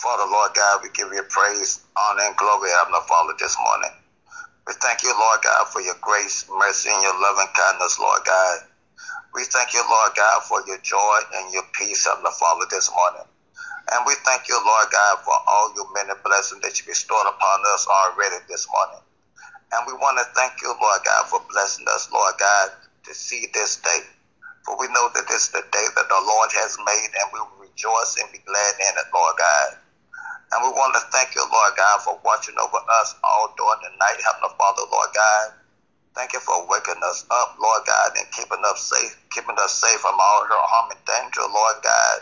Father, Lord God, we give you praise, honor, and glory, Heavenly Father, this morning. We thank you, Lord God, for your grace, mercy, and your loving kindness, Lord God. We thank you, Lord God, for your joy and your peace, Heavenly Father, this morning. And we thank you, Lord God, for all your many blessings that you bestowed upon us already this morning. And we want to thank you, Lord God, for blessing us, Lord God, to see this day. For we know that this is the day that the Lord has made, and we will rejoice and be glad in it, Lord God. And we want to thank you, Lord God, for watching over us all during the night, Heavenly Father, Lord God. Thank you for waking us up, Lord God, and keeping us safe, keeping us safe from all hurt, harm, and danger, Lord God.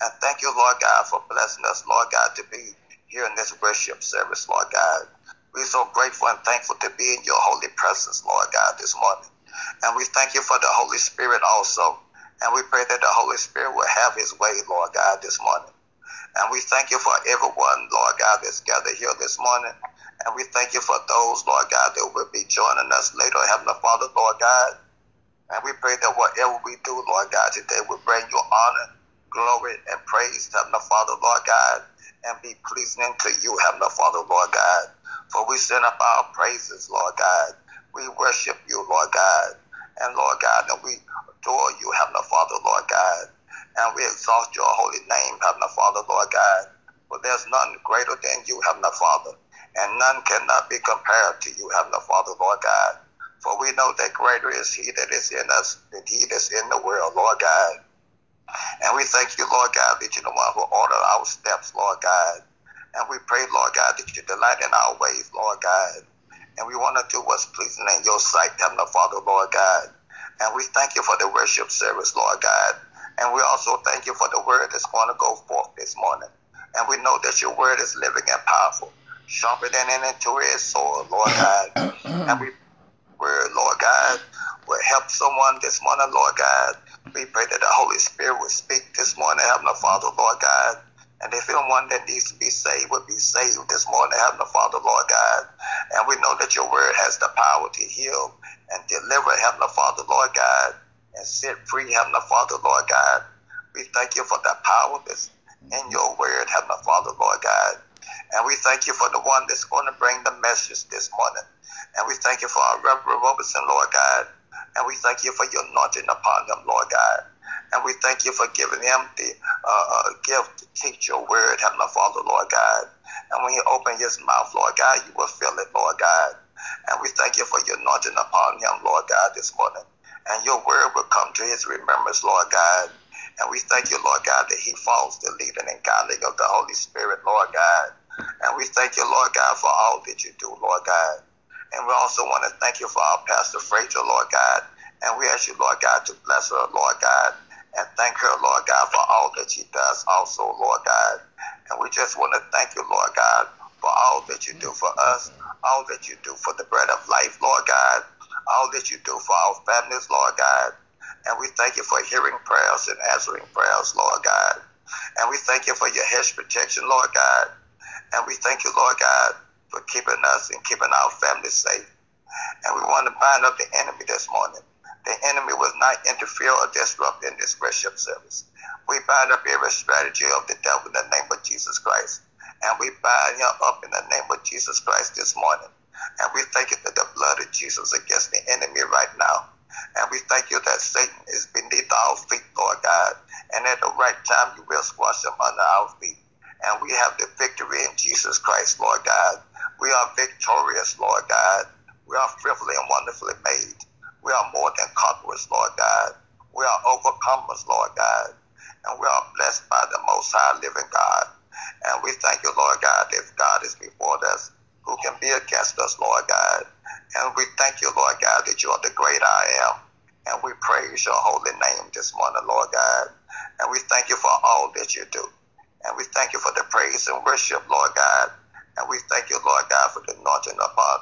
And thank you, Lord God, for blessing us, Lord God, to be here in this worship service, Lord God. We're so grateful and thankful to be in your holy presence, Lord God, this morning. And we thank you for the Holy Spirit also. And we pray that the Holy Spirit will have his way, Lord God, this morning. And we thank you for everyone, Lord God, that's gathered here this morning. And we thank you for those, Lord God, that will be joining us later, Heavenly Father, Lord God. And we pray that whatever we do, Lord God, today will bring you honor, glory, and praise, Heavenly Father, Lord God, and be pleasing to you, Heavenly Father, Lord God. For we send up our praises, Lord God. We worship you, Lord God. And Lord God, and we adore you, Heavenly Father, Lord God and we exalt your holy name, Heavenly Father, Lord God. For there's none greater than you, Heavenly Father, and none cannot be compared to you, Heavenly Father, Lord God. For we know that greater is he that is in us than he that's in the world, Lord God. And we thank you, Lord God, that you're the one who ordered our steps, Lord God. And we pray, Lord God, that you delight in our ways, Lord God. And we want to do what's pleasing in your sight, Heavenly Father, Lord God. And we thank you for the worship service, Lord God. And we also thank you for the word that's going to go forth this morning. And we know that your word is living and powerful, sharper than any two-edged sword, Lord God. and we word, Lord God, will help someone this morning, Lord God. We pray that the Holy Spirit will speak this morning, Heavenly Father, Lord God. And if anyone that needs to be saved would be saved this morning, Heavenly Father, Lord God. And we know that your word has the power to heal and deliver, Heavenly Father, Lord God and set free, Heavenly Father, Lord God. We thank you for the power that's in your word, Heavenly Father, Lord God. And we thank you for the one that's going to bring the message this morning. And we thank you for our Reverend Roberson, Lord God. And we thank you for your anointing upon him, Lord God. And we thank you for giving him the uh, uh, gift to teach your word, Heavenly Father, Lord God. And when you open his mouth, Lord God, you will fill it, Lord God. And we thank you for your anointing upon him, Lord God, this morning and your word will come to his remembrance, Lord God. And we thank you, Lord God, that he follows the leading and guiding of the Holy Spirit, Lord God. And we thank you, Lord God, for all that you do, Lord God. And we also want to thank you for our Pastor Frazier, Lord God. And we ask you, Lord God, to bless her, Lord God. And thank her, Lord God, for all that she does also, Lord God. And we just want to thank you, Lord God, for all that you do for us, all that you do for the bread of life, Lord God all that you do for our families, Lord God. And we thank you for hearing prayers and answering prayers, Lord God. And we thank you for your hedge protection, Lord God. And we thank you, Lord God, for keeping us and keeping our families safe. And we want to bind up the enemy this morning. The enemy will not interfere or disrupt in this worship service. We bind up every strategy of the devil in the name of Jesus Christ. And we bind him up in the name of Jesus Christ this morning. And we thank you that the blood of Jesus against the enemy right now. And we thank you that Satan is beneath our feet, Lord God. And at the right time, you will squash him under our feet. And we have the victory in Jesus Christ, Lord God. We are victorious, Lord God. We are fearfully and wonderfully made. We are more than conquerors, Lord God. We are overcomers, Lord God. And we are blessed by the Most High living God. And we thank you, Lord God, if God is before us who can be against us, Lord God. And we thank you, Lord God, that you are the great I am. And we praise your holy name this morning, Lord God. And we thank you for all that you do. And we thank you for the praise and worship, Lord God. And we thank you, Lord God, for the anointing upon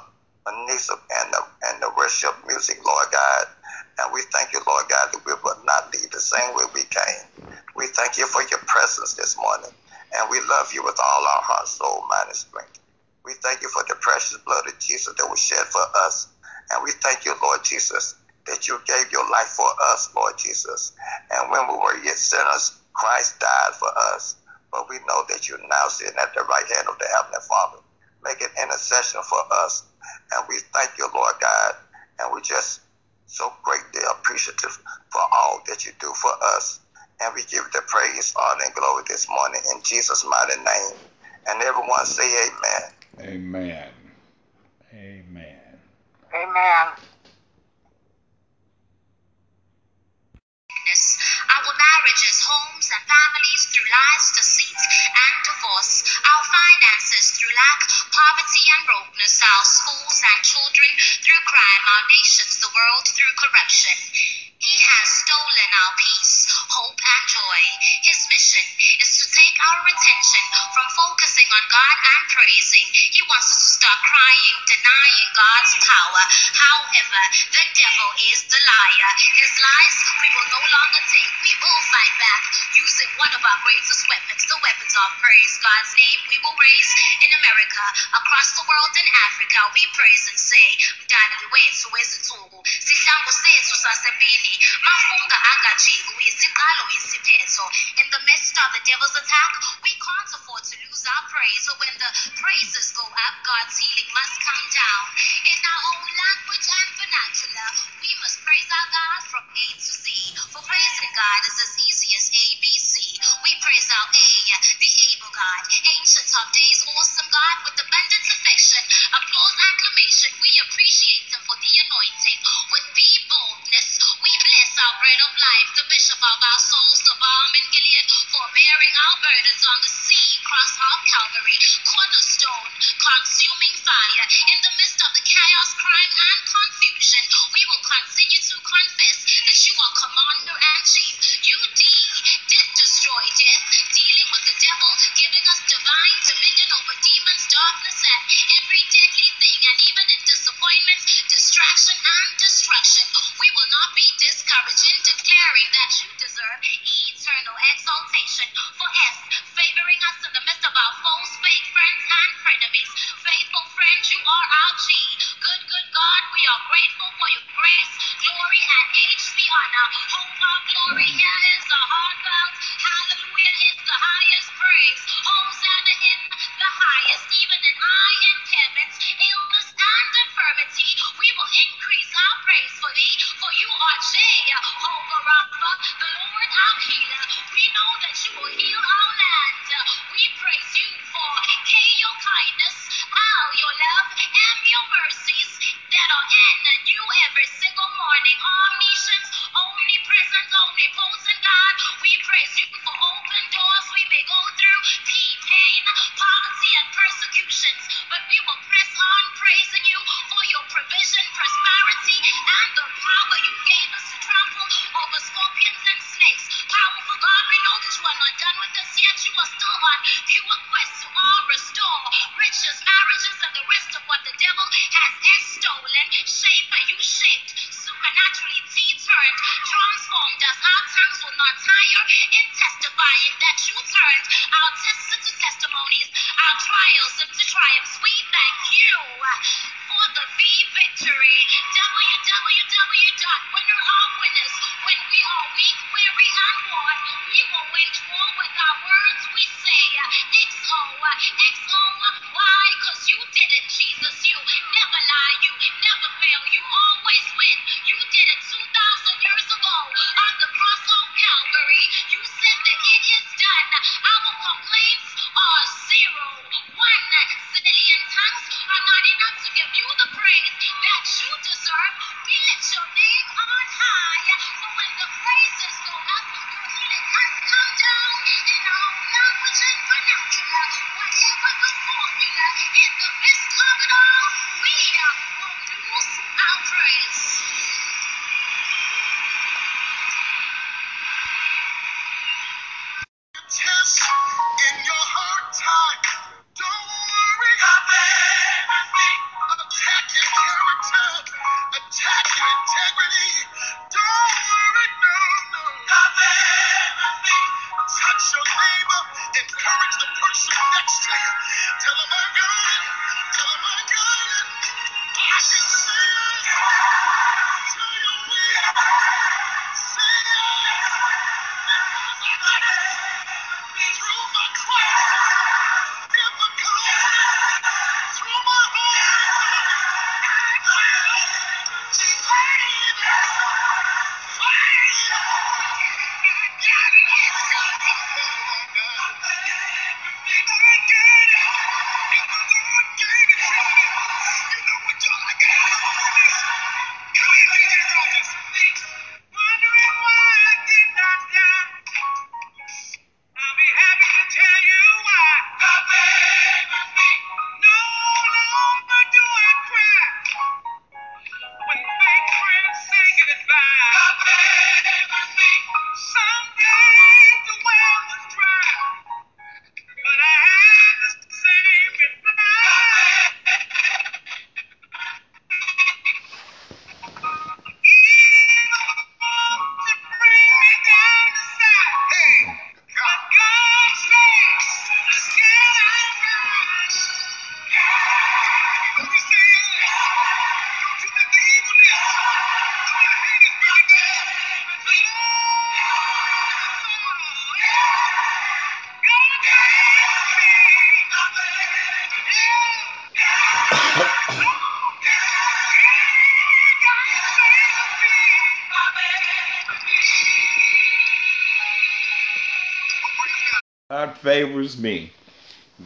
Anissa and the, and the worship music, Lord God. And we thank you, Lord God, that we will not leave the same way we came. We thank you for your presence this morning. And we love you with all our heart, soul, mind, and strength. We thank you for the precious blood of Jesus that was shed for us. And we thank you, Lord Jesus, that you gave your life for us, Lord Jesus. And when we were yet sinners, Christ died for us. but we know that you're now sitting at the right hand of the Heavenly Father, making intercession for us. And we thank you, Lord God, and we just so greatly appreciative for all that you do for us. And we give the praise, honor, and glory this morning in Jesus' mighty name. And everyone say amen. Amen. Amen. Amen. Our marriages, homes, and families through lies, deceit, and divorce. Our finances through lack, poverty, and brokenness. Our schools and children through crime. Our nations, the world through corruption. He has stolen our peace, hope, and joy. His mission is to take our attention from focusing on God and praising. He wants us to stop crying, denying God's power. However, the devil is the liar. His lies we will no longer take. We will fight back using one of our greatest weapons, the weapons of praise. God's name we will raise in America, across the world in Africa. We praise and say, mafunga In the midst of the devil's attack, we can't afford to lose our praise. So when the praises go up, God's healing must come down. In our own language and vernacular, we must praise our God from A to Z. For praising God is as easy as ABC. We praise our A, the able God, ancient of days, awesome God with abundant affection, applause, acclamation. We appreciate Him for the anointing. With B boldness, we bless our bread of life, the bishop of our souls, the balm in Gilead, for bearing our burdens on the sea, cross of Calvary, cornerstone, consuming fire. In the midst of the chaos, crime, and confusion, attire favors me.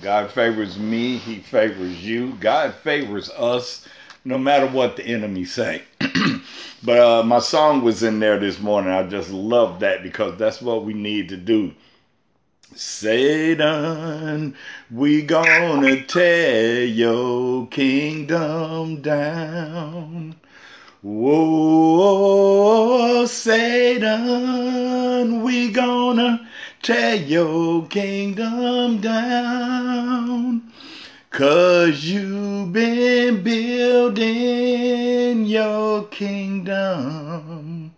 God favors me. He favors you. God favors us no matter what the enemy say. but uh, my song was in there this morning. I just love that because that's what we need to do. Satan, we gonna tear your kingdom down. Whoa, Satan, we gonna tear your kingdom down. Cause you've been building your kingdom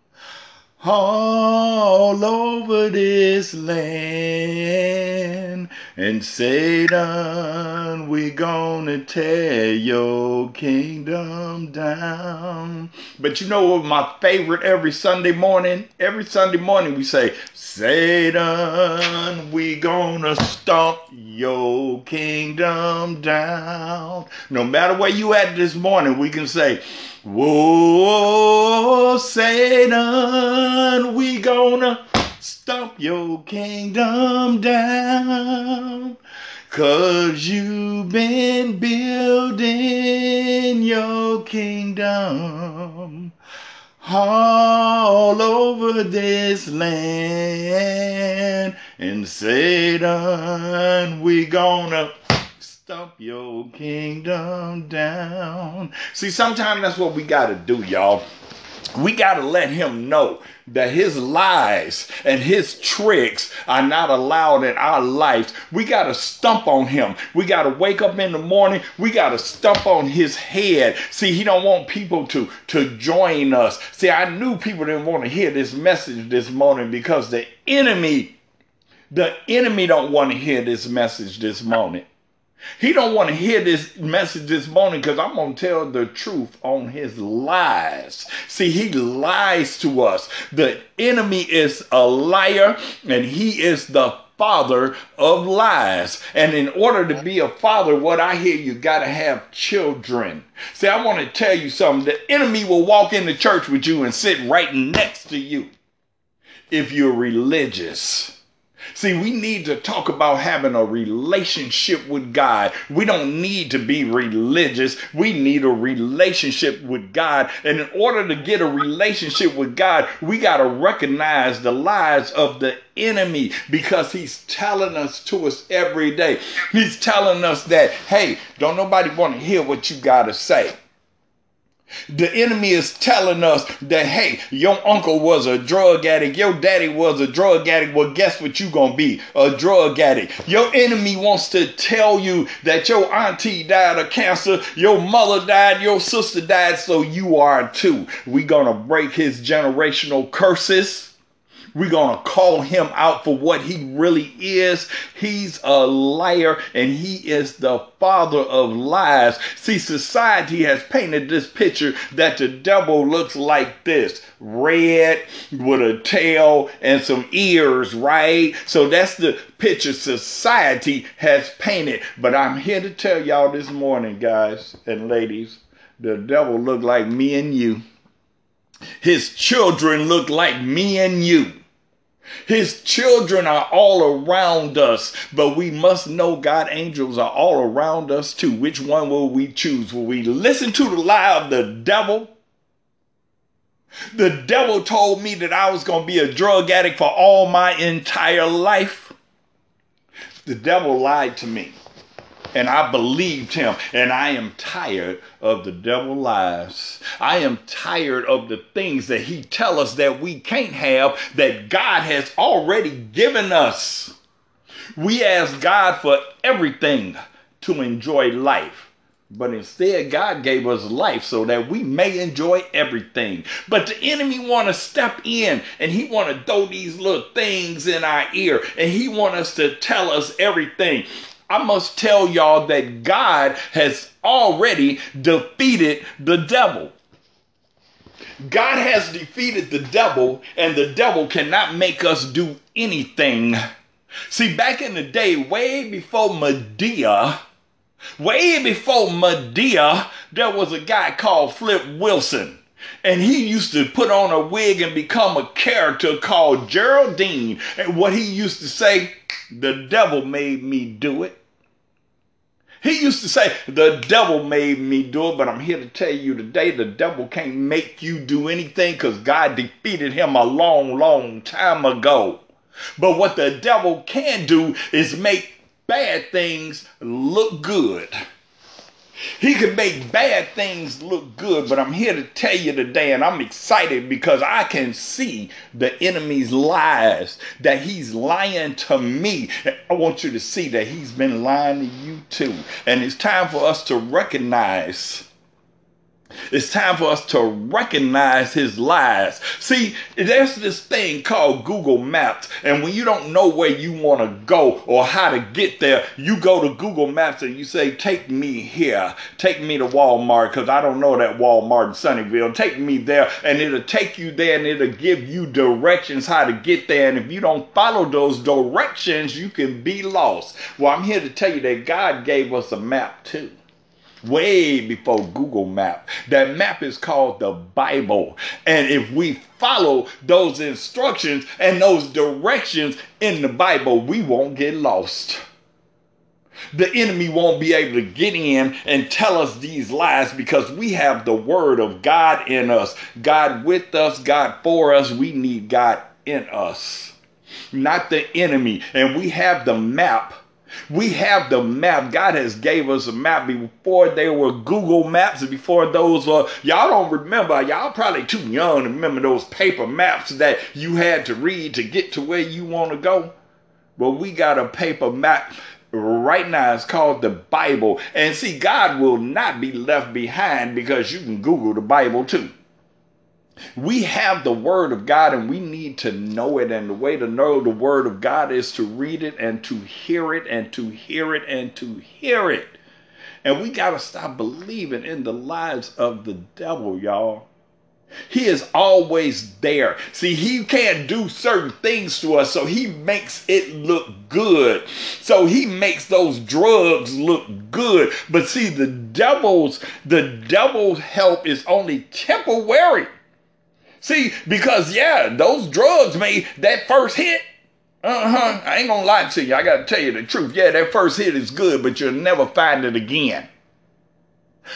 all over this land. And Satan, we gonna tear your kingdom down. But you know what my favorite every Sunday morning? Every Sunday morning we say, Satan, we gonna stomp your kingdom down. No matter where you at this morning, we can say, Whoa, Satan, we gonna stomp your kingdom down. Cause you've been building your kingdom all over this land. And Satan, we gonna stomp your kingdom down. See, sometimes that's what we gotta do, y'all. We gotta let him know that his lies and his tricks are not allowed in our lives. We got to stump on him. We got to wake up in the morning. We got to stump on his head. See, he don't want people to to join us. See, I knew people didn't want to hear this message this morning because the enemy the enemy don't want to hear this message this morning. He don't want to hear this message this morning because I'm going to tell the truth on his lies. See, he lies to us. The enemy is a liar and he is the father of lies. And in order to be a father, what I hear, you got to have children. See, I want to tell you something. The enemy will walk into church with you and sit right next to you if you're religious. See, we need to talk about having a relationship with God. We don't need to be religious. We need a relationship with God. And in order to get a relationship with God, we got to recognize the lies of the enemy because he's telling us to us every day. He's telling us that, hey, don't nobody want to hear what you got to say. The enemy is telling us that, hey, your uncle was a drug addict, your daddy was a drug addict. Well, guess what you gonna be? A drug addict. Your enemy wants to tell you that your auntie died of cancer, your mother died, your sister died, so you are too. We gonna break his generational curses. We're going to call him out for what he really is. He's a liar and he is the father of lies. See, society has painted this picture that the devil looks like this red with a tail and some ears, right? So that's the picture society has painted. But I'm here to tell y'all this morning, guys and ladies, the devil look like me and you. His children look like me and you. His children are all around us, but we must know God angels are all around us too. Which one will we choose? Will we listen to the lie of the devil? The devil told me that I was going to be a drug addict for all my entire life. The devil lied to me and I believed him. And I am tired of the devil lies. I am tired of the things that he tell us that we can't have that God has already given us. We ask God for everything to enjoy life. But instead, God gave us life so that we may enjoy everything. But the enemy want to step in and he want to throw these little things in our ear and he want us to tell us everything. I must tell y'all that God has already defeated the devil. God has defeated the devil, and the devil cannot make us do anything. See, back in the day, way before Madea, way before Madea, there was a guy called Flip Wilson. And he used to put on a wig and become a character called Geraldine. And what he used to say, The devil made me do it. He used to say, The devil made me do it, but I'm here to tell you today the devil can't make you do anything because God defeated him a long, long time ago. But what the devil can do is make bad things look good. He can make bad things look good, but I'm here to tell you today, and I'm excited because I can see the enemy's lies, that he's lying to me. I want you to see that he's been lying to you too. And it's time for us to recognize it's time for us to recognize his lies. See, there's this thing called Google Maps, and when you don't know where you want to go or how to get there, you go to Google Maps and you say, Take me here, take me to Walmart, because I don't know that Walmart in Sunnyvale. Take me there, and it'll take you there and it'll give you directions how to get there. And if you don't follow those directions, you can be lost. Well, I'm here to tell you that God gave us a map too way before Google Map. That map is called the Bible. And if we follow those instructions and those directions in the Bible, we won't get lost. The enemy won't be able to get in and tell us these lies because we have the word of God in us. God with us, God for us. We need God in us, not the enemy. And we have the map we have the map. God has gave us a map before there were Google Maps and before those were, y'all don't remember, y'all probably too young to remember those paper maps that you had to read to get to where you want to go. But we got a paper map right now. It's called the Bible. And see, God will not be left behind because you can Google the Bible too. We have the Word of God and we need to know it. And the way to know the Word of God is to read it and to hear it and to hear it and to hear it. And we got to stop believing in the lies of the devil, y'all. He is always there. See, he can't do certain things to us, so he makes it look good. So he makes those drugs look good. But see, the devil's the devil's help is only temporary. See, because yeah, those drugs made that first hit. Uh huh. I ain't gonna lie to you. I gotta tell you the truth. Yeah, that first hit is good, but you'll never find it again.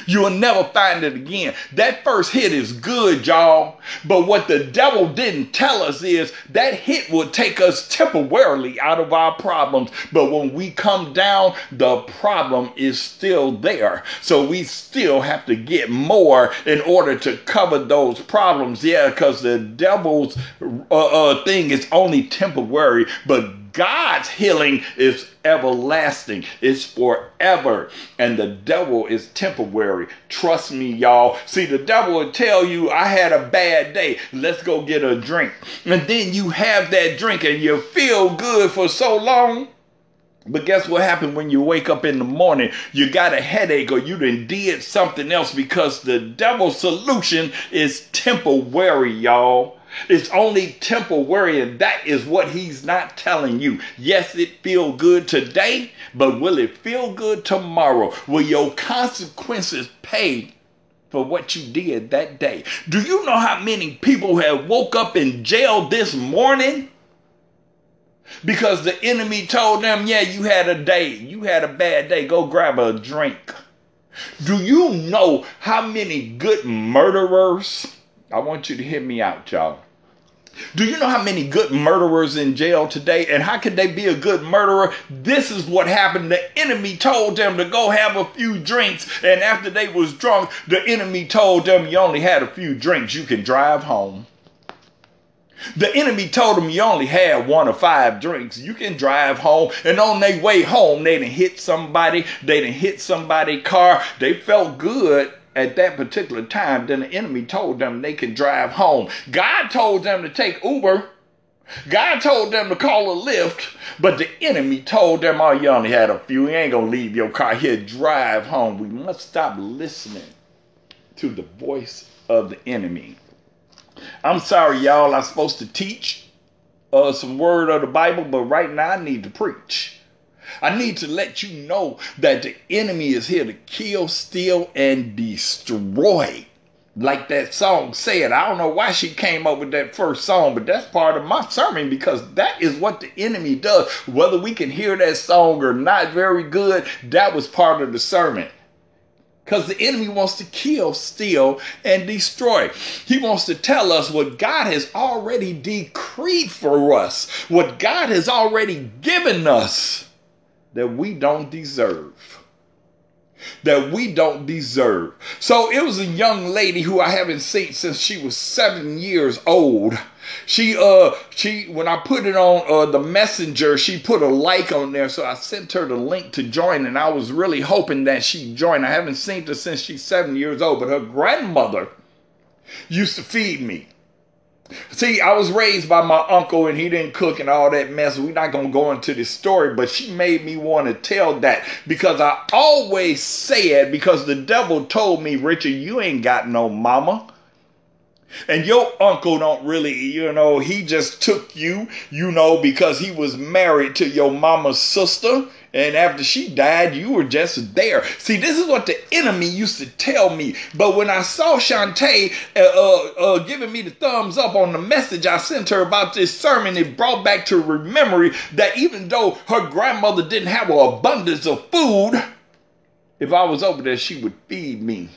You'll never find it again. That first hit is good, y'all. But what the devil didn't tell us is that hit will take us temporarily out of our problems. But when we come down, the problem is still there. So we still have to get more in order to cover those problems. Yeah, because the devil's uh, uh, thing is only temporary, but God's healing is everlasting, it's forever, and the devil is temporary. Trust me, y'all. See, the devil will tell you, I had a bad day, let's go get a drink. And then you have that drink and you feel good for so long. But guess what happened when you wake up in the morning? You got a headache or you done did something else because the devil's solution is temporary, y'all. It's only temporary, and that is what he's not telling you. Yes, it feel good today, but will it feel good tomorrow? Will your consequences pay for what you did that day? Do you know how many people have woke up in jail this morning? Because the enemy told them, yeah, you had a day, you had a bad day, go grab a drink. Do you know how many good murderers? I want you to hear me out, y'all. Do you know how many good murderers in jail today? And how could they be a good murderer? This is what happened. The enemy told them to go have a few drinks. And after they was drunk, the enemy told them you only had a few drinks. You can drive home. The enemy told them you only had one or five drinks. You can drive home. And on their way home, they didn't hit somebody. They didn't hit somebody's car. They felt good at that particular time, then the enemy told them they could drive home. God told them to take Uber. God told them to call a Lyft, but the enemy told them, oh, you only had a few. You ain't going to leave your car here. Drive home. We must stop listening to the voice of the enemy. I'm sorry, y'all. I'm supposed to teach uh, some word of the Bible, but right now I need to preach. I need to let you know that the enemy is here to kill, steal, and destroy. like that song said. I don't know why she came up with that first song, but that's part of my sermon because that is what the enemy does. Whether we can hear that song or not very good, that was part of the sermon. Because the enemy wants to kill, steal, and destroy. He wants to tell us what God has already decreed for us, what God has already given us that we don't deserve that we don't deserve. So it was a young lady who I haven't seen since she was seven years old. She uh she when I put it on uh the messenger, she put a like on there, so I sent her the link to join, and I was really hoping that she joined. I haven't seen her since she's seven years old, but her grandmother used to feed me. See, I was raised by my uncle and he didn't cook and all that mess. We're not going to go into this story, but she made me want to tell that because I always said, because the devil told me, Richard, you ain't got no mama. And your uncle don't really, you know, he just took you, you know, because he was married to your mama's sister. And after she died, you were just there. See, this is what the enemy used to tell me. But when I saw Shantae uh, uh, uh, giving me the thumbs up on the message I sent her about this sermon, it brought back to her memory that even though her grandmother didn't have an abundance of food, if I was over there, she would feed me.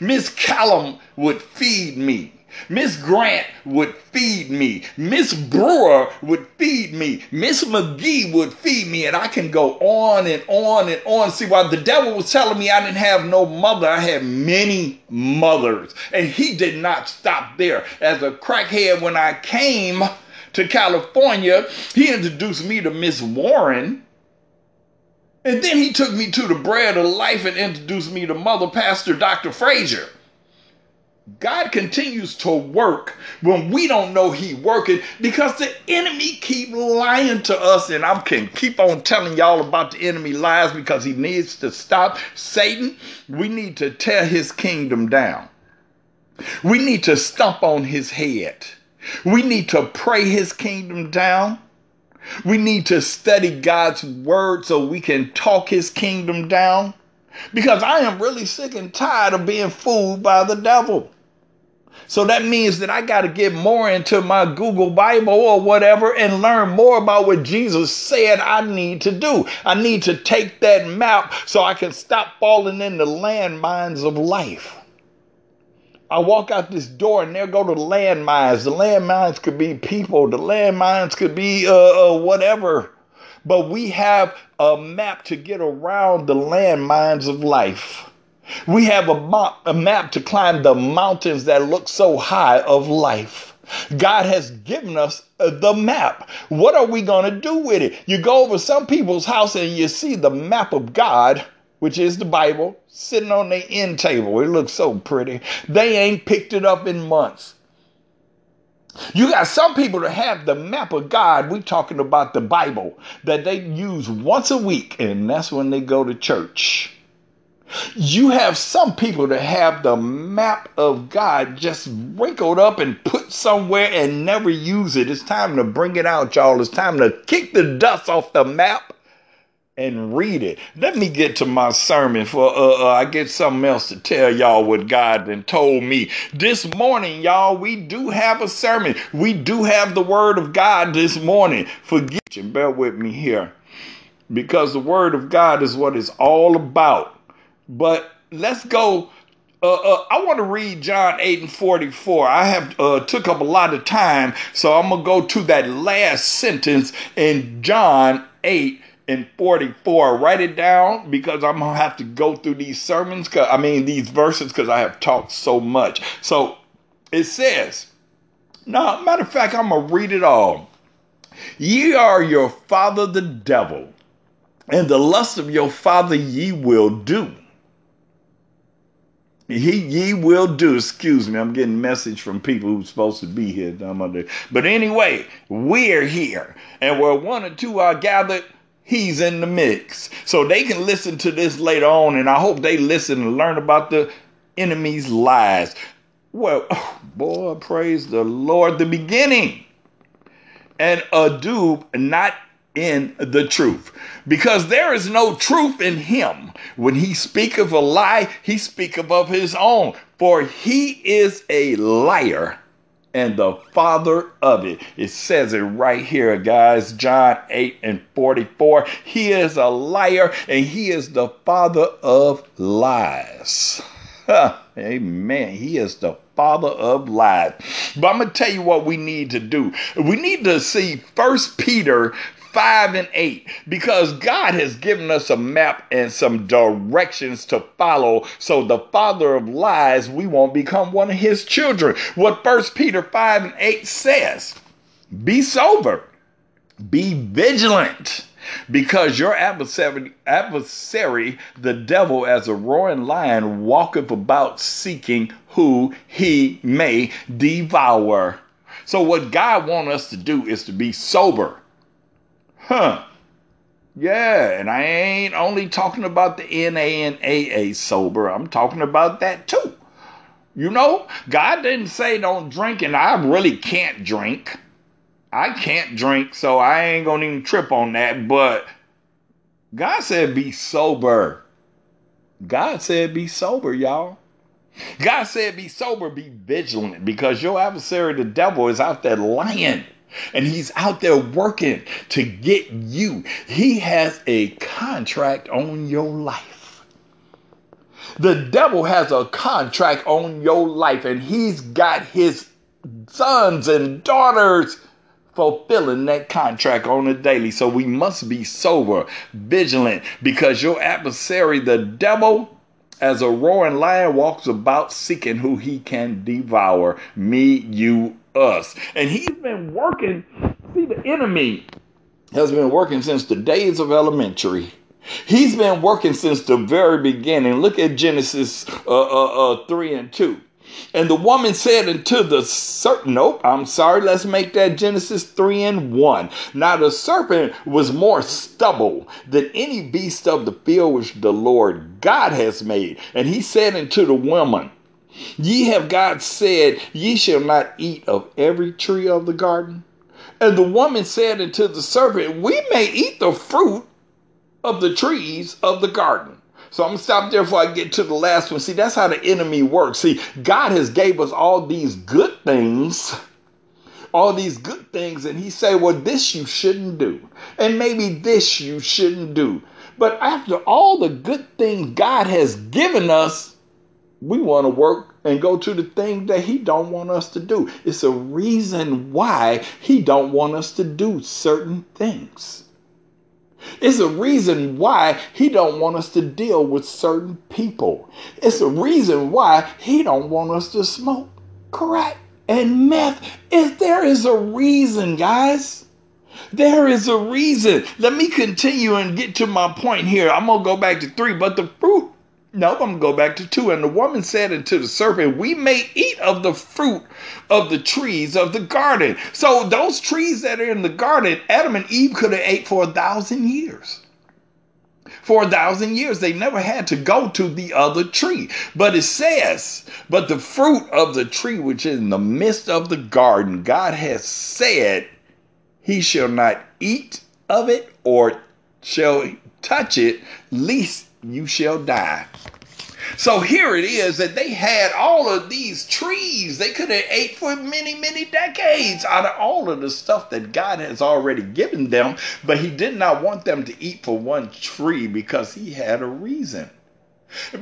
Miss Callum would feed me. Miss Grant would feed me. Miss Brewer would feed me. Miss McGee would feed me. And I can go on and on and on. See, while the devil was telling me I didn't have no mother, I had many mothers. And he did not stop there. As a crackhead, when I came to California, he introduced me to Miss Warren. And then he took me to the bread of life and introduced me to Mother Pastor Dr. Frazier. God continues to work when we don't know He working because the enemy keep lying to us, and I can keep on telling y'all about the enemy lies because he needs to stop. Satan, we need to tear his kingdom down. We need to stomp on his head. We need to pray his kingdom down. We need to study God's word so we can talk his kingdom down. Because I am really sick and tired of being fooled by the devil. So that means that I got to get more into my Google Bible or whatever and learn more about what Jesus said I need to do. I need to take that map so I can stop falling in the landmines of life. I walk out this door and there go the landmines. The landmines could be people, the landmines could be uh, uh, whatever. But we have a map to get around the landmines of life. We have a, map, a map to climb the mountains that look so high of life. God has given us uh, the map. What are we going to do with it? You go over some people's house and you see the map of God, which is the Bible, sitting on the end table. It looks so pretty. They ain't picked it up in months. You got some people that have the map of God. We're talking about the Bible that they use once a week, and that's when they go to church. You have some people that have the map of God just wrinkled up and put somewhere and never use it. It's time to bring it out, y'all. It's time to kick the dust off the map and read it. Let me get to my sermon for uh, uh, I get something else to tell y'all what God then told me. This morning, y'all, we do have a sermon. We do have the word of God this morning. Forget you, bear with me here. Because the word of God is what it's all about. But let's go. Uh, uh, I want to read John 8 and 44. I have uh, took up a lot of time, so I'm gonna go to that last sentence in John 8 and 44. Write it down because I'm gonna have to go through these sermons. Cause, I mean these verses because I have talked so much. So it says, now matter of fact, I'm gonna read it all. Ye are your father the devil, and the lust of your father ye will do. He ye will do. Excuse me, I'm getting message from people who's supposed to be here. But anyway, we're here, and where one or two are gathered, he's in the mix. So they can listen to this later on, and I hope they listen and learn about the enemy's lies. Well, oh boy, praise the Lord. The beginning and a do not in the truth because there is no truth in him when he speaketh of a lie he speaketh of his own For he is a liar and the father of it. It says it right here, guys. John 8 and 44. He is a liar and he is the father of lies. Amen. He is the father of lies. But I'm to tell you what we need to do. We need to see First Peter 5 and 8 because God has given us a map and some directions to follow so the father of lies we won't become one of his children what first Peter 5 and 8 says be sober be vigilant because your adversary, adversary, the devil, as a roaring lion, walketh about seeking who he may devour. So, what God wants us to do is to be sober. Huh. Yeah, and I ain't only talking about the NA and AA sober. I'm talking about that too. You know, God didn't say don't drink, and I really can't drink. I can't drink, so I ain't gonna even trip on that. But God said be sober. God said be sober, y'all. God said be sober, be vigilant, because your adversary, the devil, is out there lying. And he's out there working to get you. He has a contract on your life. The devil has a contract on your life, and he's got his sons and daughters fulfilling that contract on a daily. So we must be sober, vigilant, because your adversary, the devil, as a roaring lion, walks about seeking who he can devour me, you, us. And he's been working, see, the enemy has been working since the days of elementary. He's been working since the very beginning. Look at Genesis uh, uh, uh, 3 and 2. And the woman said unto the serpent, Nope, I'm sorry, let's make that Genesis 3 and 1. Now the serpent was more stubble than any beast of the field which the Lord God has made. And he said unto the woman, Ye have God said, Ye shall not eat of every tree of the garden. And the woman said unto the serpent, We may eat the fruit of the trees of the garden. So I'm gonna stop there before I get to the last one. See, that's how the enemy works. See, God has gave us all these good things, all these good things, and He say, "Well, this you shouldn't do, and maybe this you shouldn't do." But after all the good things God has given us, we want to work and go to the thing that he don't want us to do. It's a reason why he don't want us to do certain things. It's a reason why he don't want us to deal with certain people. It's a reason why he don't want us to smoke crack and meth. If there is a reason guys there is a reason. Let me continue and get to my point here. I'm gonna go back to three but the fruit no, I'm going to go back to two. And the woman said unto the serpent, We may eat of the fruit of the trees of the garden. So those trees that are in the garden, Adam and Eve could have ate for a thousand years. For a thousand years, they never had to go to the other tree. But it says, But the fruit of the tree which is in the midst of the garden, God has said, He shall not eat of it or shall touch it, lest you shall die. So here it is that they had all of these trees they could have ate for many, many decades out of all of the stuff that God has already given them, but He did not want them to eat for one tree because He had a reason.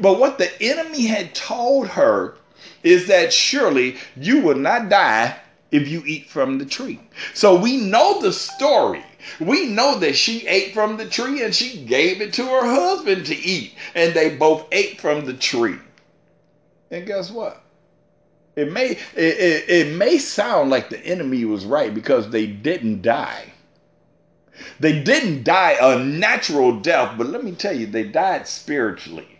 But what the enemy had told her is that surely you will not die if you eat from the tree. So we know the story we know that she ate from the tree and she gave it to her husband to eat, and they both ate from the tree. And guess what? It may it, it, it may sound like the enemy was right because they didn't die. They didn't die a natural death, but let me tell you, they died spiritually.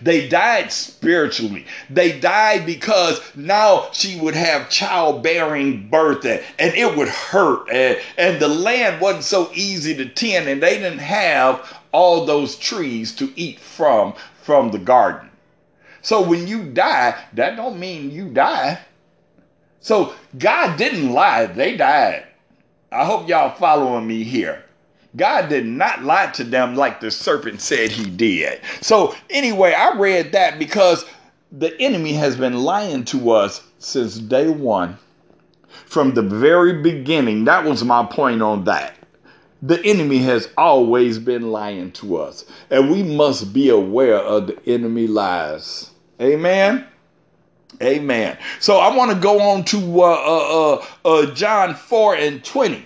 They died spiritually. They died because now she would have childbearing birth and, and it would hurt. And, and the land wasn't so easy to tend, and they didn't have all those trees to eat from from the garden. So when you die, that don't mean you die. So God didn't lie, they died. I hope y'all following me here. God did not lie to them like the serpent said he did. So, anyway, I read that because the enemy has been lying to us since day one. From the very beginning, that was my point on that. The enemy has always been lying to us, and we must be aware of the enemy lies. Amen. Amen. So I want to go on to uh, uh, uh, uh John 4 and 20.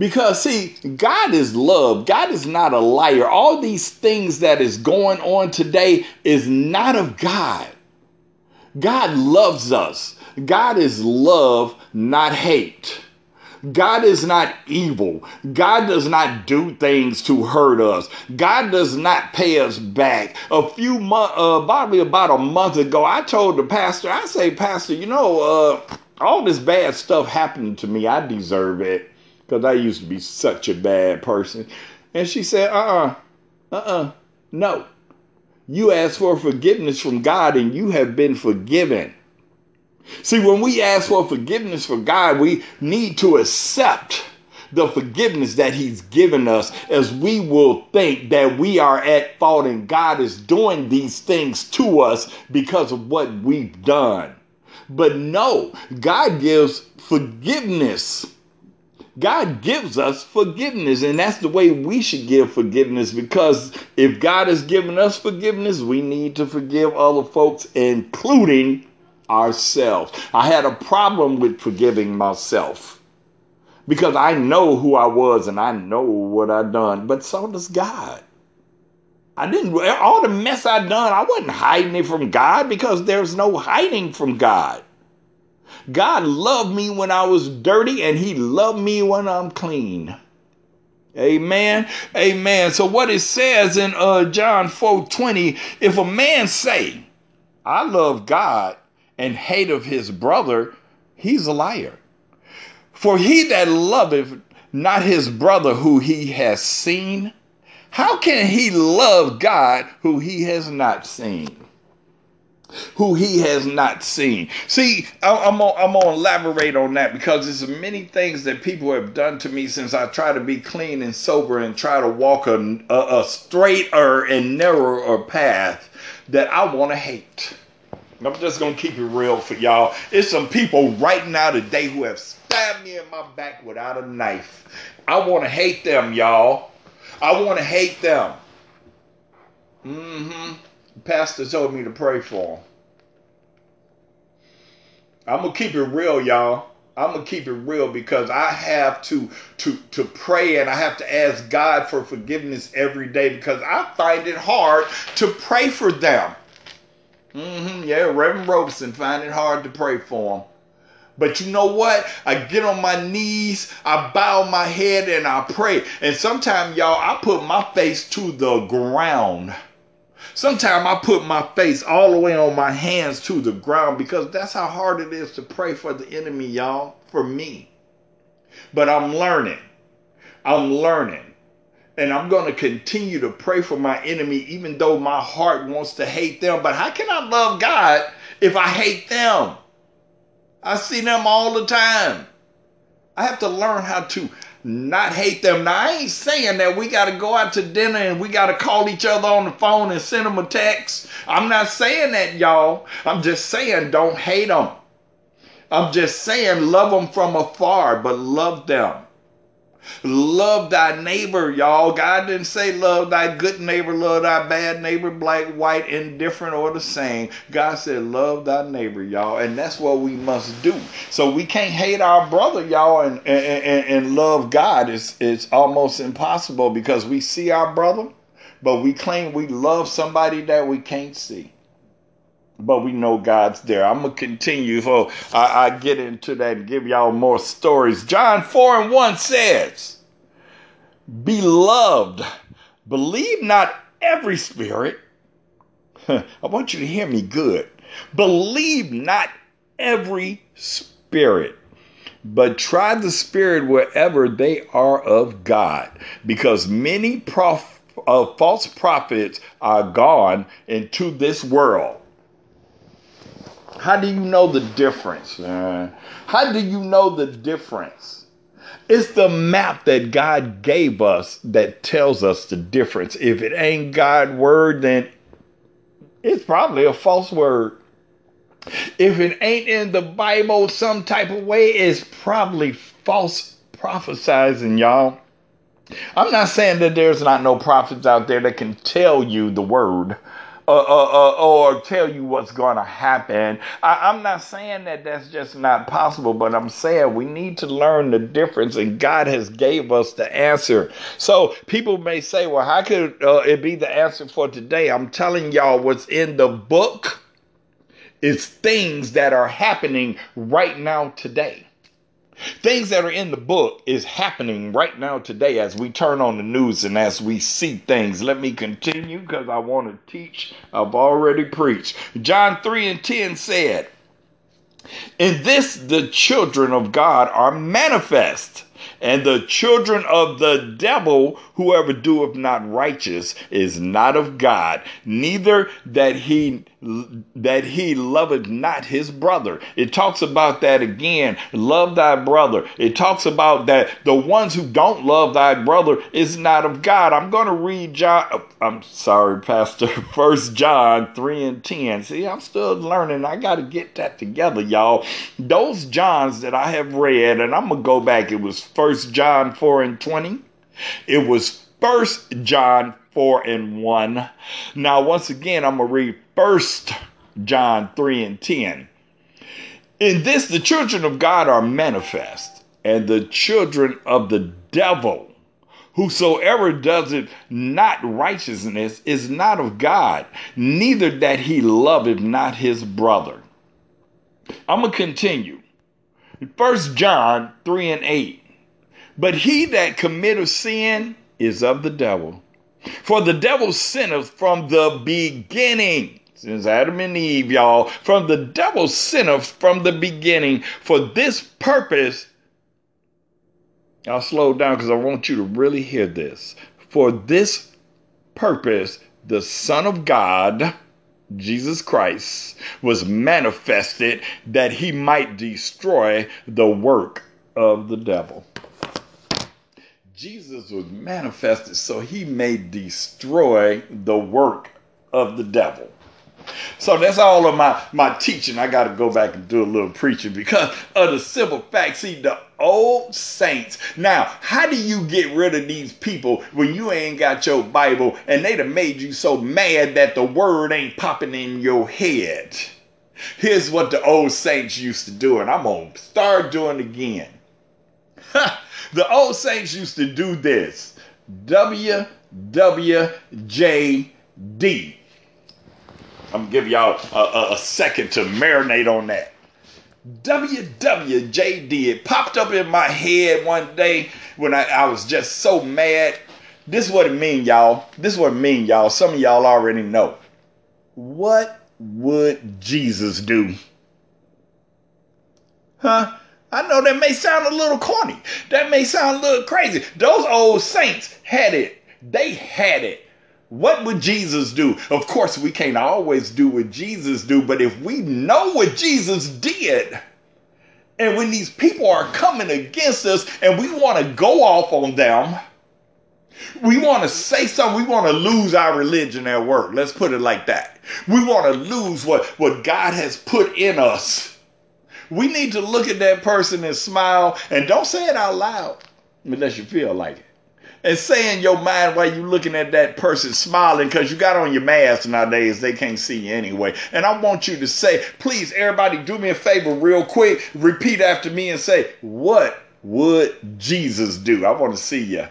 Because see, God is love. God is not a liar. All these things that is going on today is not of God. God loves us. God is love, not hate. God is not evil. God does not do things to hurt us. God does not pay us back. A few months, uh, probably about a month ago, I told the pastor, I say, Pastor, you know, uh, all this bad stuff happening to me, I deserve it because I used to be such a bad person. And she said, uh uh-uh, uh, uh-uh, no. You asked for forgiveness from God and you have been forgiven. See, when we ask for forgiveness from God, we need to accept the forgiveness that He's given us, as we will think that we are at fault and God is doing these things to us because of what we've done. But no, God gives forgiveness God gives us forgiveness, and that's the way we should give forgiveness because if God has given us forgiveness, we need to forgive other folks, including ourselves. I had a problem with forgiving myself because I know who I was and I know what I done, but so does God. I didn't all the mess I done, I wasn't hiding it from God because there's no hiding from God. God loved me when I was dirty and he loved me when I'm clean. Amen. Amen. So what it says in uh, John 4 20, if a man say, I love God and hate of his brother, he's a liar. For he that loveth not his brother who he has seen, how can he love God who he has not seen? Who he has not seen. See, I'm gonna, I'm gonna elaborate on that because there's many things that people have done to me since I try to be clean and sober and try to walk a, a, a straighter and narrower path that I want to hate. I'm just gonna keep it real for y'all. It's some people right now today who have stabbed me in my back without a knife. I want to hate them, y'all. I want to hate them. Mm-hmm. Pastor told me to pray for him. I'm gonna keep it real, y'all. I'm gonna keep it real because I have to to to pray and I have to ask God for forgiveness every day because I find it hard to pray for them. Mm-hmm, yeah, Reverend Roberson find it hard to pray for them. But you know what? I get on my knees, I bow my head, and I pray. And sometimes, y'all, I put my face to the ground Sometimes I put my face all the way on my hands to the ground because that's how hard it is to pray for the enemy, y'all, for me. But I'm learning. I'm learning. And I'm going to continue to pray for my enemy, even though my heart wants to hate them. But how can I love God if I hate them? I see them all the time. I have to learn how to not hate them. Now, I ain't saying that we got to go out to dinner and we got to call each other on the phone and send them a text. I'm not saying that, y'all. I'm just saying don't hate them. I'm just saying love them from afar, but love them. Love thy neighbor, y'all. God didn't say love thy good neighbor, love thy bad neighbor, black, white, indifferent, or the same. God said love thy neighbor, y'all. And that's what we must do. So we can't hate our brother, y'all, and, and, and love God. It's, it's almost impossible because we see our brother, but we claim we love somebody that we can't see but we know God's there. I'm gonna continue so I, I, get into that and give y'all more stories. John 4 and 1 says, Beloved, believe not every spirit. I want you to hear me good. Believe not every spirit, but try the spirit wherever they are of God, because many prof- uh, false prophets are gone into this world. How do you know the difference? Uh, how do you know the difference? It's the map that God gave us that tells us the difference. If it ain't God word, then it's probably a false word. If it ain't in the Bible some type of way, it's probably false prophesizing, y'all. I'm not saying that there's not no prophets out there that can tell you the word. Uh, uh, uh, or tell you what's going to happen. I, I'm not saying that that's just not possible, but I'm saying we need to learn the difference, and God has gave us the answer. So people may say, "Well, how could uh, it be the answer for today?" I'm telling y'all what's in the book is things that are happening right now today. Things that are in the book is happening right now today as we turn on the news and as we see things. Let me continue because I want to teach. I've already preached. John 3 and 10 said, In this the children of God are manifest and the children of the devil, whoever doeth not righteous, is not of God, neither that he that he loveth not his brother. It talks about that again. Love thy brother. It talks about that the ones who don't love thy brother is not of God. I'm going to read John. Uh, I'm sorry, Pastor. First John three and ten. See, I'm still learning. I got to get that together, y'all. Those Johns that I have read, and I'm gonna go back. It was First John four and twenty. It was First John 4 and 1. Now, once again, I'm going to read First John 3 and 10. In this, the children of God are manifest, and the children of the devil. Whosoever does it not righteousness is not of God, neither that he loveth not his brother. I'm going to continue. First John 3 and 8. But he that committeth sin is of the devil. For the devil sinneth from the beginning. Since Adam and Eve, y'all, from the devil sinneth from the beginning. For this purpose, I'll slow down because I want you to really hear this. For this purpose, the Son of God, Jesus Christ, was manifested that he might destroy the work of the devil. Jesus was manifested so he may destroy the work of the devil. So that's all of my, my teaching. I got to go back and do a little preaching because of the simple fact. See, the old saints. Now, how do you get rid of these people when you ain't got your Bible and they'd have made you so mad that the word ain't popping in your head? Here's what the old saints used to do, and I'm going to start doing again. The old saints used to do this. WWJD. I'm gonna give y'all a, a, a second to marinate on that. WWJD. It popped up in my head one day when I, I was just so mad. This is what it mean, y'all. This is what it mean, y'all. Some of y'all already know. What would Jesus do? Huh? I know that may sound a little corny. That may sound a little crazy. Those old saints had it. They had it. What would Jesus do? Of course, we can't always do what Jesus do, but if we know what Jesus did, and when these people are coming against us and we want to go off on them, we want to say something, we want to lose our religion at work. Let's put it like that. We want to lose what, what God has put in us we need to look at that person and smile and don't say it out loud unless you feel like it. And say in your mind while you looking at that person smiling because you got on your mask nowadays, they can't see you anyway. And I want you to say, please, everybody, do me a favor real quick. Repeat after me and say, What would Jesus do? I want to see you.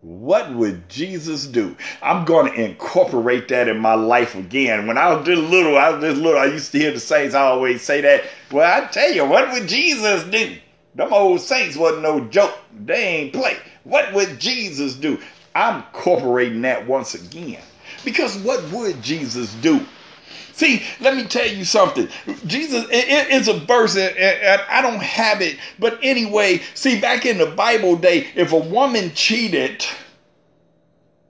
What would Jesus do? I'm going to incorporate that in my life again. When I was little, I was little. I used to hear the saints always say that. Well, I tell you, what would Jesus do? Them old saints wasn't no joke. They ain't play. What would Jesus do? I'm incorporating that once again. Because what would Jesus do? See, let me tell you something. Jesus, it, it's a verse, and I don't have it. But anyway, see, back in the Bible day, if a woman cheated,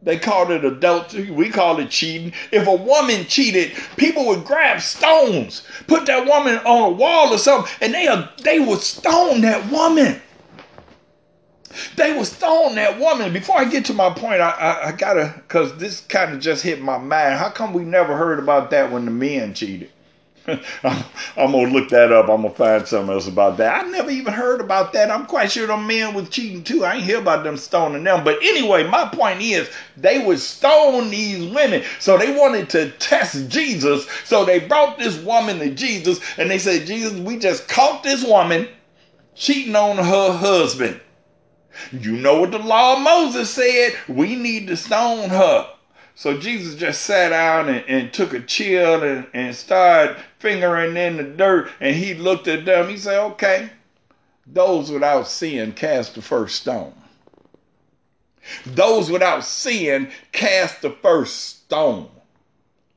they called it adultery. We call it cheating. If a woman cheated, people would grab stones, put that woman on a wall or something, and they, they would stone that woman. They was stone that woman. Before I get to my point, I, I, I gotta, cause this kind of just hit my mind. How come we never heard about that when the men cheated? I'm, gonna look that up. I'm gonna find something else about that. I never even heard about that. I'm quite sure the men was cheating too. I ain't hear about them stoning them. But anyway, my point is they would stone these women. So they wanted to test Jesus. So they brought this woman to Jesus and they said, Jesus, we just caught this woman cheating on her husband. You know what the law of Moses said? We need to stone her. So Jesus just sat down and, and took a chill and, and started fingering in the dirt. And he looked at them. He said, Okay, those without sin cast the first stone. Those without sin cast the first stone.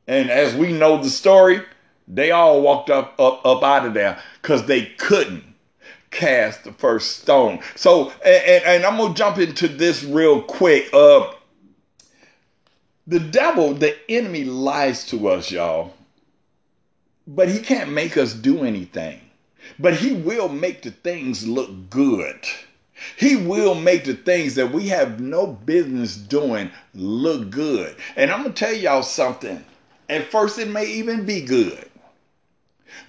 And as we know the story, they all walked up up, up out of there because they couldn't cast the first stone. So, and, and, I'm gonna jump into this real quick. Uh, the devil, the enemy, lies to us, y'all, but he can't make us do anything. But he will make the things look good. He will make the things that we have no business doing look good. And I'm going to tell y'all something. At first, it may even be good.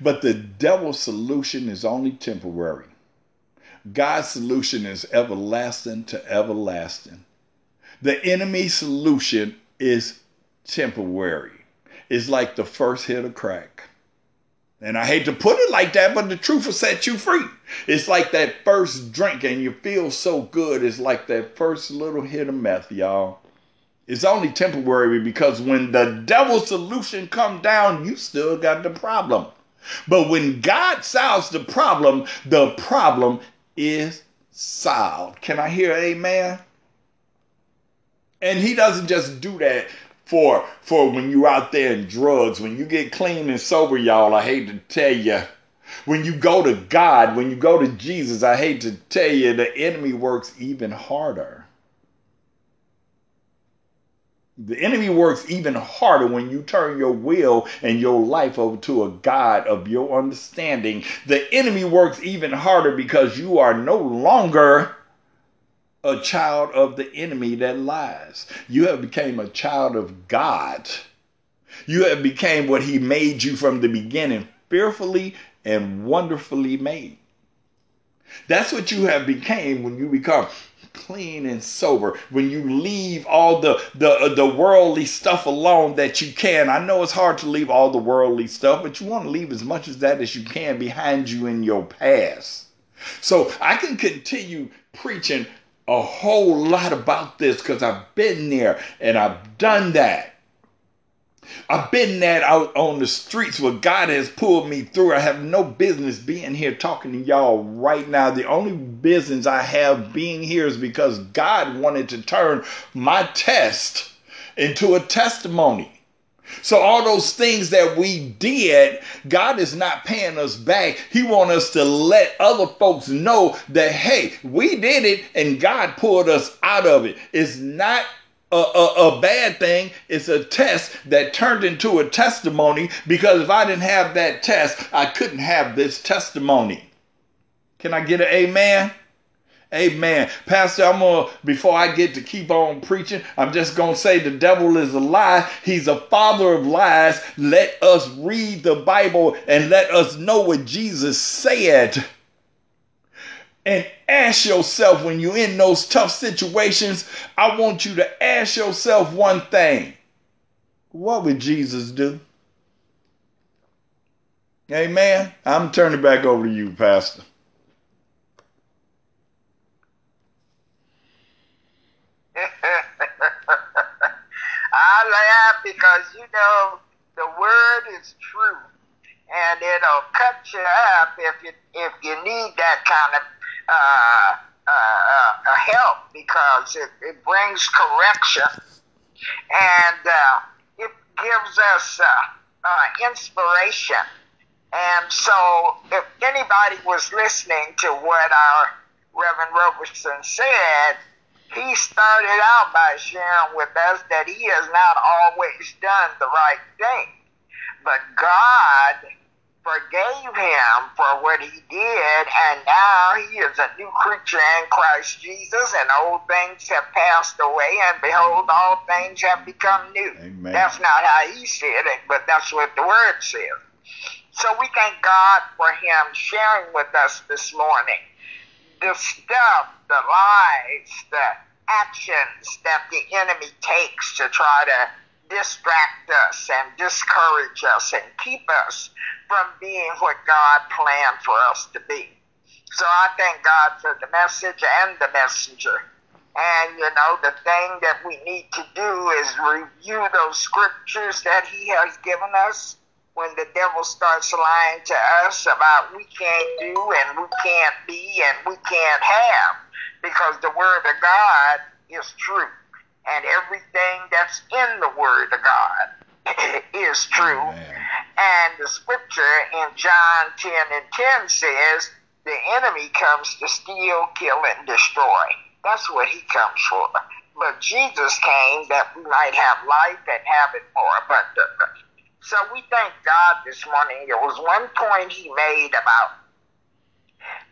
But the devil's solution is only temporary. God's solution is everlasting to everlasting. The enemy's solution is temporary. It's like the first hit of crack. And I hate to put it like that, but the truth will set you free. It's like that first drink and you feel so good. It's like that first little hit of meth, y'all. It's only temporary because when the devil's solution come down, you still got the problem. But when God solves the problem, the problem is solved. Can I hear amen? And he doesn't just do that for for when you're out there in drugs, when you get clean and sober, y'all. I hate to tell you. When you go to God, when you go to Jesus, I hate to tell you, the enemy works even harder. The enemy works even harder when you turn your will and your life over to a God of your understanding. The enemy works even harder because you are no longer a child of the enemy that lies. You have become a child of God. You have become what he made you from the beginning, fearfully and wonderfully made. That's what you have become when you become clean and sober when you leave all the the uh, the worldly stuff alone that you can i know it's hard to leave all the worldly stuff but you want to leave as much as that as you can behind you in your past so i can continue preaching a whole lot about this because I've been there and I've done that. I've been that out on the streets where God has pulled me through. I have no business being here talking to y'all right now. The only business I have being here is because God wanted to turn my test into a testimony. So all those things that we did, God is not paying us back. He wants us to let other folks know that hey, we did it and God pulled us out of it. It's not a, a, a, bad thing. It's a test that turned into a testimony because if I didn't have that test, I couldn't have this testimony. Can I get an amen? Amen. Pastor, I'm gonna, before I get to keep on preaching, I'm just gonna say the devil is a lie. He's a father of lies. Let us read the Bible and let us know what Jesus said. And ask yourself when you're in those tough situations, I want you to ask yourself one thing. What would Jesus do? Amen. I'm turning back over to you, Pastor. I laugh because you know the word is true, and it'll cut you up if you if you need that kind of uh, uh, uh, help because it, it brings correction and uh, it gives us uh, uh, inspiration. And so, if anybody was listening to what our Reverend Roberson said, he started out by sharing with us that he has not always done the right thing. But God forgave him for what he did, and now he is a new creature in Christ Jesus, and old things have passed away, and behold, all things have become new. Amen. That's not how he said it, but that's what the word says. So we thank God for him sharing with us this morning the stuff, the lies, the actions that the enemy takes to try to distract us and discourage us and keep us from being what God planned for us to be. So I thank God for the message and the messenger. And you know, the thing that we need to do is review those scriptures that He has given us when the devil starts lying to us about we can't do and we can't be and we can't have because the Word of God is true. And everything that's in the Word of God is true. Amen. And the scripture in John 10 and 10 says, the enemy comes to steal, kill, and destroy. That's what he comes for. But Jesus came that we might have life and have it more abundantly. So we thank God this morning. There was one point he made about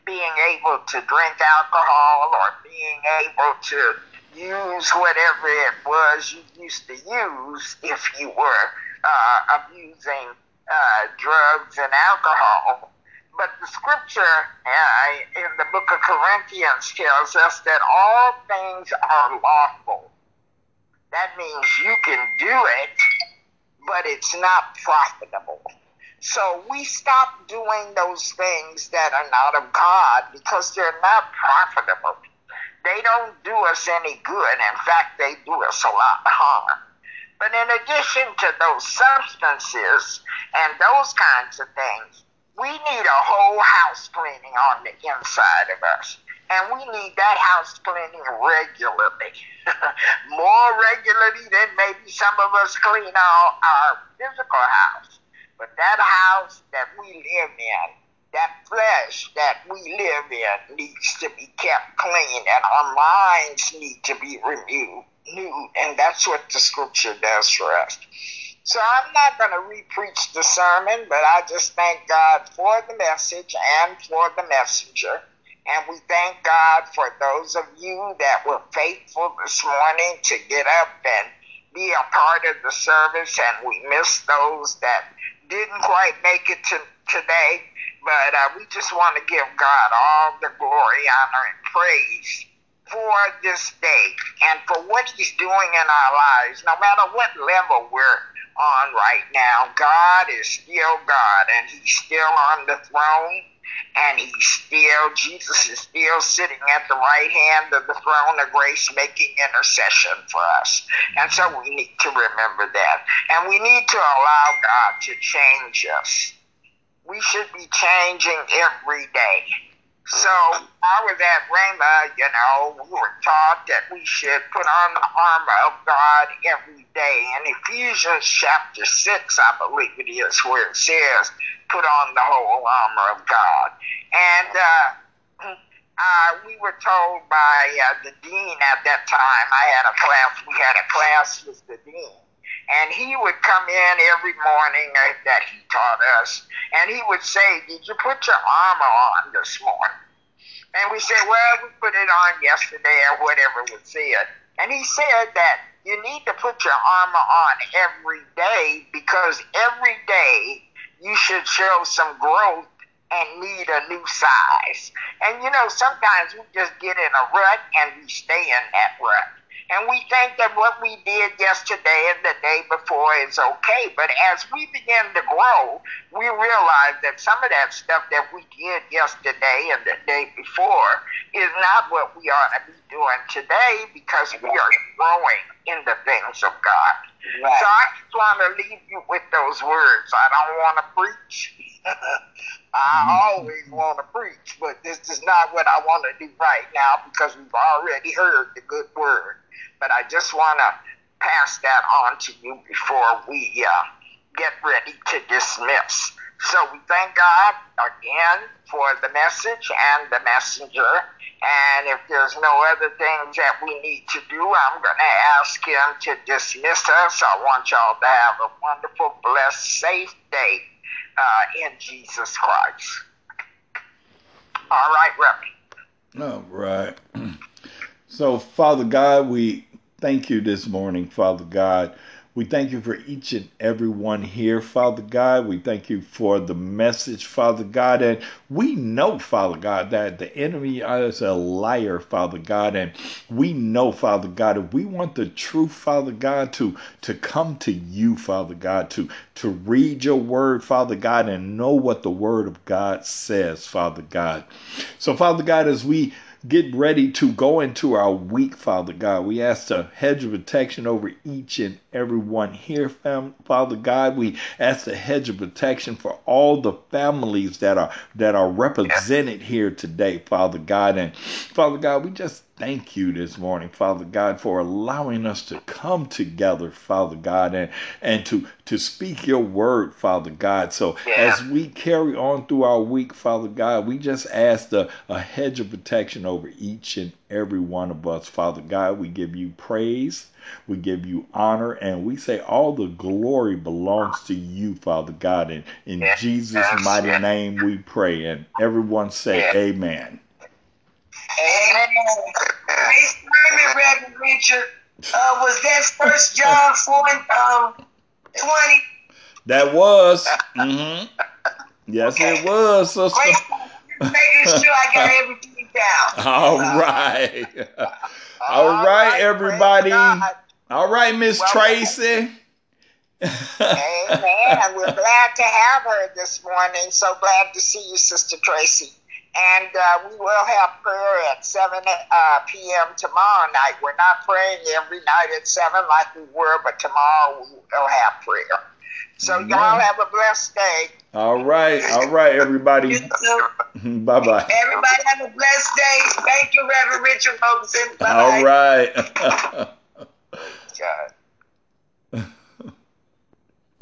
being able to drink alcohol or being able to use whatever it was you used to use if you were uh, abusing uh, drugs and alcohol. But the scripture uh, in the book of Corinthians tells us that all things are lawful. That means you can do it, but it's not profitable. So we stop doing those things that are not of God because they're not profitable. They don't do us any good. In fact, they do us a lot of harm. But in addition to those substances and those kinds of things, we need a whole house cleaning on the inside of us. And we need that house cleaning regularly. More regularly than maybe some of us clean our, our physical house. But that house that we live in, that flesh that we live in, needs to be kept clean, and our minds need to be renewed. New, and that's what the scripture does for us. So I'm not going to re-preach the sermon, but I just thank God for the message and for the messenger. And we thank God for those of you that were faithful this morning to get up and be a part of the service. And we miss those that didn't quite make it to today. But uh, we just want to give God all the glory, honor, and praise for this day and for what He's doing in our lives, no matter what level we're on right now. God is still God, and He's still on the throne, and He's still, Jesus is still sitting at the right hand of the throne of grace, making intercession for us. And so we need to remember that. And we need to allow God to change us. We should be changing every day. So I was at Rhema, you know, we were taught that we should put on the armor of God every day. In Ephesians chapter 6, I believe it is, where it says, put on the whole armor of God. And uh, uh, we were told by uh, the dean at that time, I had a class, we had a class with the dean. And he would come in every morning uh, that he taught us, and he would say, Did you put your armor on this morning? And we said, Well, we put it on yesterday or whatever was said. And he said that you need to put your armor on every day because every day you should show some growth and need a new size. And you know, sometimes we just get in a rut and we stay in that rut. And we think that what we did yesterday and the day before is okay. But as we begin to grow, we realize that some of that stuff that we did yesterday and the day before is not what we ought to be doing today because we are growing in the things of God. Right. So I just want to leave you with those words. I don't want to preach. I always want to preach, but this is not what I want to do right now because we've already heard the good word. But I just want to pass that on to you before we uh, get ready to dismiss. So we thank God again for the message and the messenger. And if there's no other things that we need to do, I'm going to ask him to dismiss us. I want y'all to have a wonderful, blessed, safe day uh, in Jesus Christ. All right, Reverend. All right. So, Father God, we thank you this morning, Father God. We thank you for each and every one here, Father God. We thank you for the message, Father God. And we know, Father God, that the enemy is a liar, Father God. And we know, Father God, if we want the truth, Father God, to, to come to you, Father God, to, to read your word, Father God, and know what the word of God says, Father God. So, Father God, as we get ready to go into our week, Father God. We ask a hedge of protection over each and every one here, fam- Father God. We ask a hedge of protection for all the families that are that are represented here today, Father God. And Father God, we just thank you this morning, Father God, for allowing us to come together, Father God, and, and to, to speak your word, Father God. So Yeah. as we carry on through our week, Father God, we just ask a, a hedge of protection over each and every one of us, Father God. We give you praise. We give you honor and we say all the glory belongs to you, Father God. And in Yes. Jesus' mighty name we pray. And everyone say Yes. amen. Amen. Grace Simon, Reverend Richard. Uh, was that First John four and um, twenty? That was. hmm Yes, it was, sister. Grace, making sure I got everything down. All right. All All right, praise everybody. All right, Miss Well, Tracy. Amen. We're glad to have her this morning. So glad to see you, Sister Tracy. And uh, we will have prayer at 7 uh, p.m. tomorrow night. We're not praying every night at 7 like we were, but tomorrow we will have prayer. So y'all have a blessed day. All right. All right, everybody. Bye bye. Everybody have a blessed day. Thank you, Reverend Richard. Bye. All right.